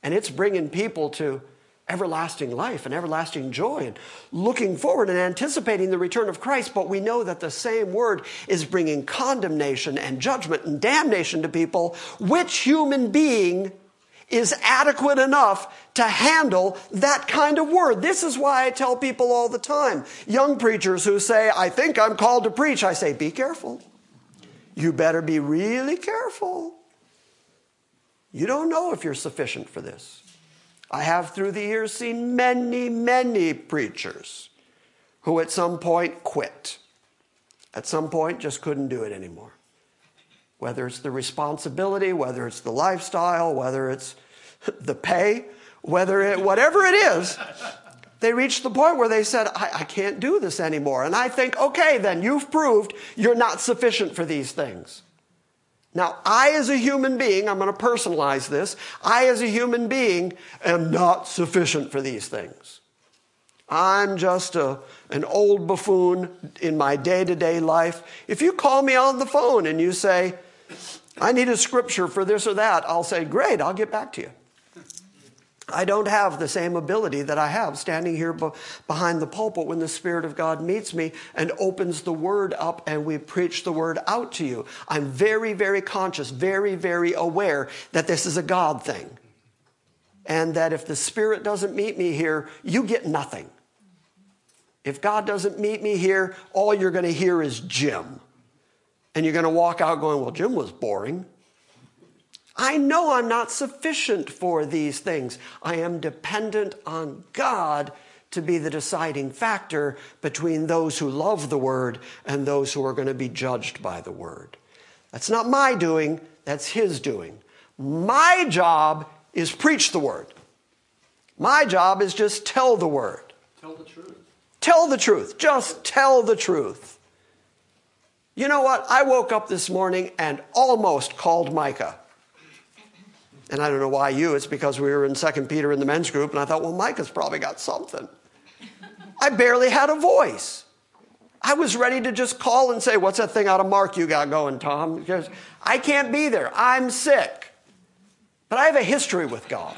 and it's bringing people to everlasting life and everlasting joy and looking forward and anticipating the return of Christ, but we know that the same word is bringing condemnation and judgment and damnation to people, which human being is adequate enough to handle that kind of word. This is why I tell people all the time, young preachers who say, I think I'm called to preach, I say, be careful. You better be really careful. You don't know if you're sufficient for this. I have through the years seen many, many preachers who at some point quit. At some point just couldn't do it anymore whether it's the responsibility, whether it's the lifestyle, whether it's the pay, whether it, whatever it is, they reached the point where they said, I, I can't do this anymore. And I think, okay, then you've proved you're not sufficient for these things. Now, I as a human being, I'm going to personalize this, I as a human being am not sufficient for these things. I'm just a, an old buffoon in my day to day life. If you call me on the phone and you say, I need a scripture for this or that, I'll say, Great, I'll get back to you. I don't have the same ability that I have standing here behind the pulpit when the Spirit of God meets me and opens the Word up and we preach the Word out to you. I'm very, very conscious, very, very aware that this is a God thing. And that if the Spirit doesn't meet me here, you get nothing. If God doesn't meet me here, all you're going to hear is Jim. And you're going to walk out going, Well, Jim was boring. I know I'm not sufficient for these things. I am dependent on God to be the deciding factor between those who love the word and those who are going to be judged by the word. That's not my doing, that's his doing. My job is preach the word. My job is just tell the word. Tell the truth. Tell the truth. Just tell the truth. You know what? I woke up this morning and almost called Micah. And I don't know why you, it's because we were in 2 Peter in the men's group, and I thought, well, Micah's probably got something. I barely had a voice. I was ready to just call and say, What's that thing out of Mark you got going, Tom? Because I can't be there. I'm sick. But I have a history with God.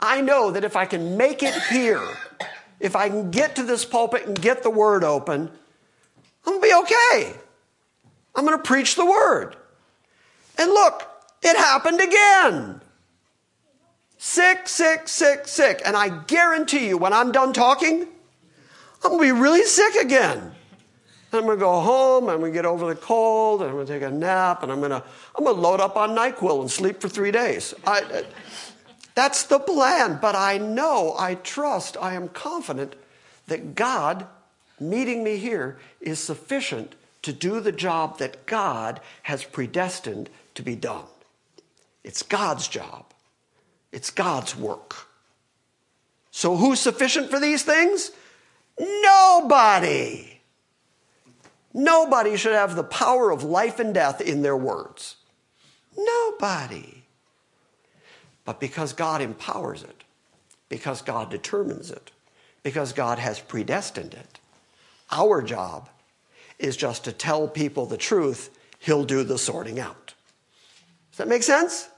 I know that if I can make it here, if I can get to this pulpit and get the word open, I'm going to be okay. I'm going to preach the word. And look, it happened again. Sick, sick, sick, sick. And I guarantee you, when I'm done talking, I'm going to be really sick again. And I'm going to go home, I'm going to get over the cold, and I'm going to take a nap, and I'm going to, I'm going to load up on NyQuil and sleep for three days. I, uh, that's the plan. But I know, I trust, I am confident that God meeting me here is sufficient to do the job that God has predestined to be done. It's God's job, it's God's work. So, who's sufficient for these things? Nobody. Nobody should have the power of life and death in their words. Nobody. But because God empowers it, because God determines it, because God has predestined it, our job is just to tell people the truth. He'll do the sorting out. Does that make sense?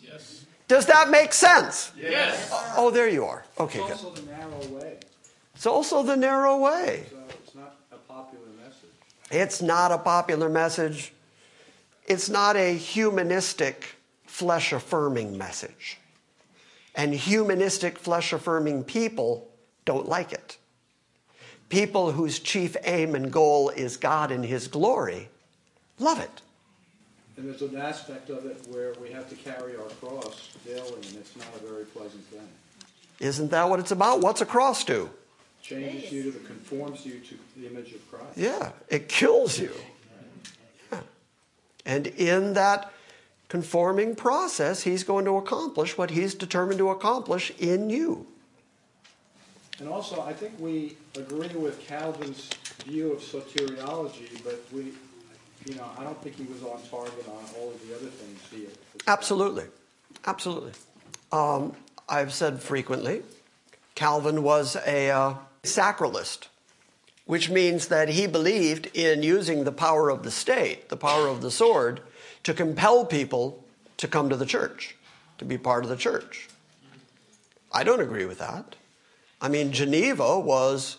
Yes. Does that make sense? Yes. Oh, oh, there you are. Okay, It's good. also the narrow way. It's also the narrow way. So it's not a popular message. It's not a popular message. It's not a humanistic, flesh affirming message. And humanistic, flesh affirming people don't like it. People whose chief aim and goal is God and His glory love it. And there's an aspect of it where we have to carry our cross daily, and it's not a very pleasant thing. Isn't that what it's about? What's a cross do? Changes you to the, conforms you to the image of Christ. Yeah, it kills you. Yeah. And in that conforming process, he's going to accomplish what he's determined to accomplish in you. And also, I think we agree with Calvin's view of soteriology, but we, you know, I don't think he was on target on all of the other things here. Absolutely. Absolutely. Um, I've said frequently, Calvin was a uh, sacralist, which means that he believed in using the power of the state, the power of the sword, to compel people to come to the church, to be part of the church. I don't agree with that. I mean, Geneva was,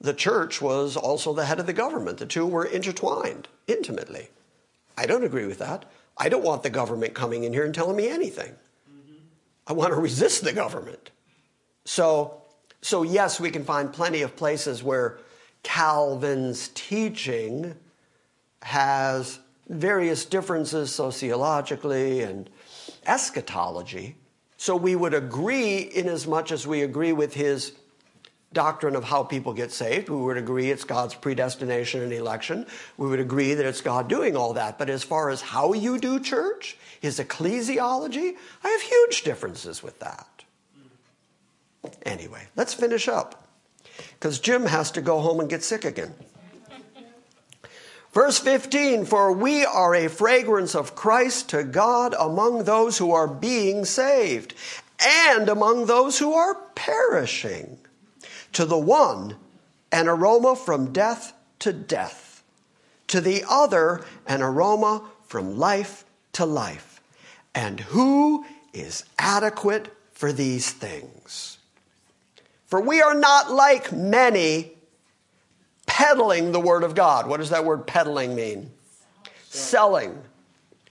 the church was also the head of the government. The two were intertwined intimately. I don't agree with that. I don't want the government coming in here and telling me anything. I want to resist the government. So, so yes, we can find plenty of places where Calvin's teaching has various differences sociologically and eschatology. So we would agree in as much as we agree with his doctrine of how people get saved. We would agree it's God's predestination and election. We would agree that it's God doing all that. But as far as how you do church, his ecclesiology, I have huge differences with that. Anyway, let's finish up because Jim has to go home and get sick again. Verse 15 For we are a fragrance of Christ to God among those who are being saved and among those who are perishing. To the one, an aroma from death to death. To the other, an aroma from life to life. And who is adequate for these things? For we are not like many peddling the word of God. What does that word peddling mean? Selling.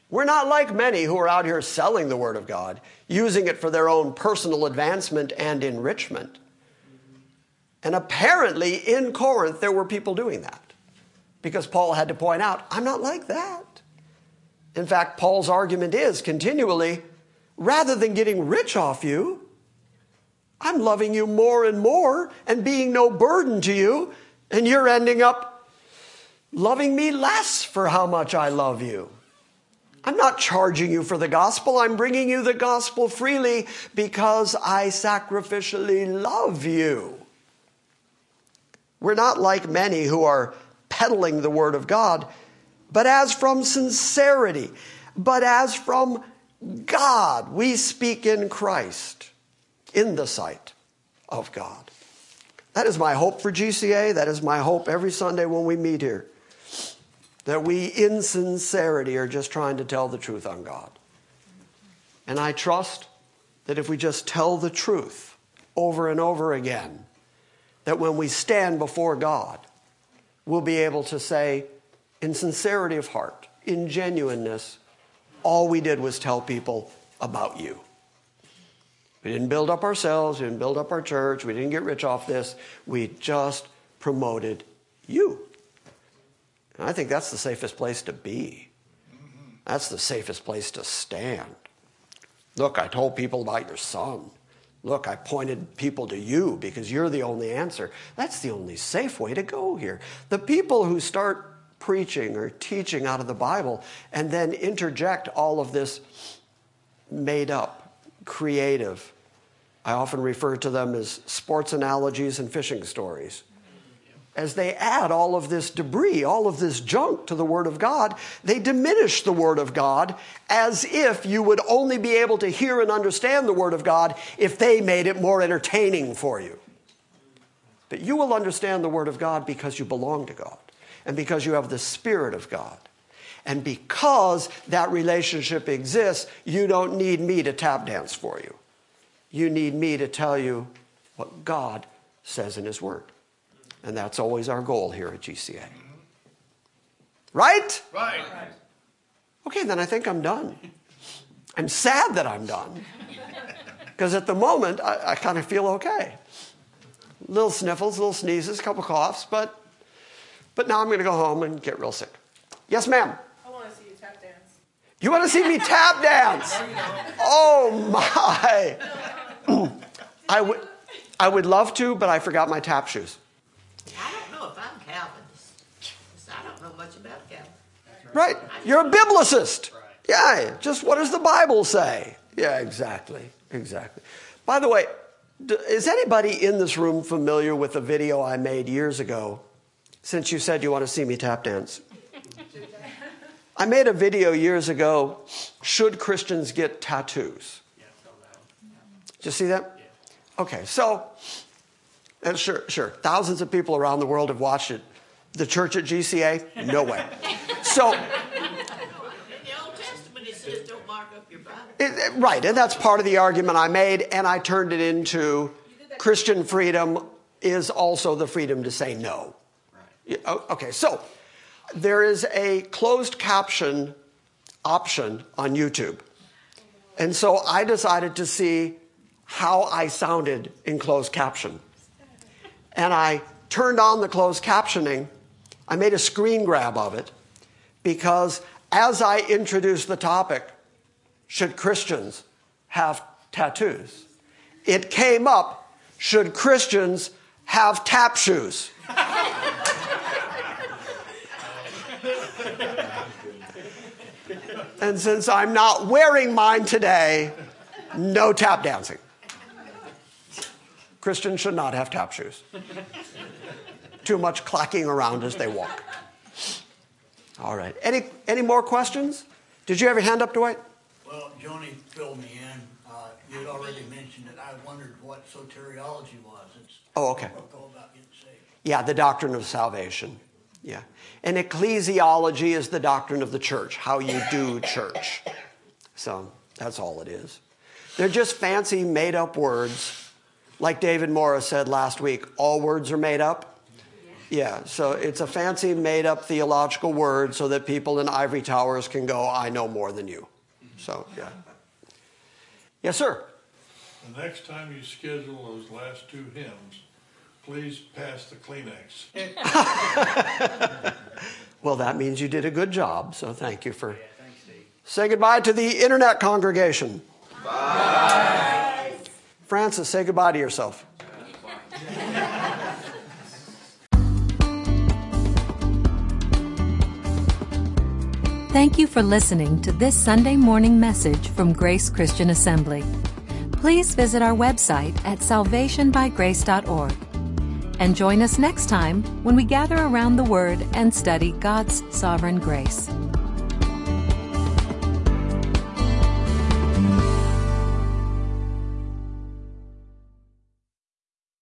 We're not like many who are out here selling the word of God, using it for their own personal advancement and enrichment. And apparently in Corinth, there were people doing that because Paul had to point out, I'm not like that. In fact, Paul's argument is continually rather than getting rich off you, I'm loving you more and more and being no burden to you, and you're ending up loving me less for how much I love you. I'm not charging you for the gospel. I'm bringing you the gospel freely because I sacrificially love you. We're not like many who are peddling the word of God, but as from sincerity, but as from God, we speak in Christ in the sight of God. That is my hope for GCA. That is my hope every Sunday when we meet here. That we, in sincerity, are just trying to tell the truth on God. And I trust that if we just tell the truth over and over again, that when we stand before God, we'll be able to say, in sincerity of heart, in genuineness, all we did was tell people about you. We didn't build up ourselves, we didn't build up our church, we didn't get rich off this. We just promoted you. And I think that's the safest place to be. That's the safest place to stand. Look, I told people about your son. Look, I pointed people to you because you're the only answer. That's the only safe way to go here. The people who start preaching or teaching out of the Bible and then interject all of this made up, creative, I often refer to them as sports analogies and fishing stories as they add all of this debris, all of this junk to the Word of God, they diminish the Word of God as if you would only be able to hear and understand the Word of God if they made it more entertaining for you. But you will understand the Word of God because you belong to God and because you have the Spirit of God. And because that relationship exists, you don't need me to tap dance for you. You need me to tell you what God says in His Word. And that's always our goal here at GCA. Right? Right. Okay, then I think I'm done. I'm sad that I'm done. Because at the moment, I, I kind of feel okay. Little sniffles, little sneezes, a couple coughs, but, but now I'm going to go home and get real sick. Yes, ma'am. I want to see you tap dance. You want to see me tap dance? Oh my. I would, I would love to, but I forgot my tap shoes. I don't know if I'm Calvinist. I don't know much about Calvin. Right. You're a biblicist. Yeah. Just what does the Bible say? Yeah, exactly. Exactly. By the way, is anybody in this room familiar with a video I made years ago? Since you said you want to see me tap dance. I made a video years ago. Should Christians get tattoos? Did you see that? Okay, so, and sure, sure, thousands of people around the world have watched it. The church at GCA? No way. So, the Old Testament, it says don't mark up your Bible. It- it- right, and that's part of the argument I made, and I turned it into Christian freedom is also the freedom to say no. Yeah, Okay, so there is a closed caption option on YouTube. And so I decided to see how I sounded in closed caption. And I turned on the closed captioning. I made a screen grab of it because as I introduced the topic, should Christians have tattoos? It came up, should Christians have tap shoes? And since I'm not wearing mine today, no tap dancing. Christians should not have tap shoes. Too much clacking around as they walk. All right. Any, any more questions? Did you have your hand up, Dwight? Well, Joni filled me in. Uh, you had already mentioned it. I wondered what soteriology was. It's Oh, okay. all about getting saved. Yeah, the doctrine of salvation. Yeah. And ecclesiology is the doctrine of the church, how you do church. So that's all it is. They're just fancy made up words. Like David Morris said last week, all words are made up. Yeah, so it's a fancy made up theological word so that people in ivory towers can go, I know more than you. So, yeah. Yes, sir. The next time you schedule those last two hymns, please pass the Kleenex. Well, that means you did a good job, so thank you for. Say goodbye to the internet congregation. Bye. Francis, say goodbye to yourself. Thank you for listening to this Sunday morning message from Grace Christian Assembly. Please visit our website at salvationbygrace.org and join us next time when we gather around the Word and study God's sovereign grace.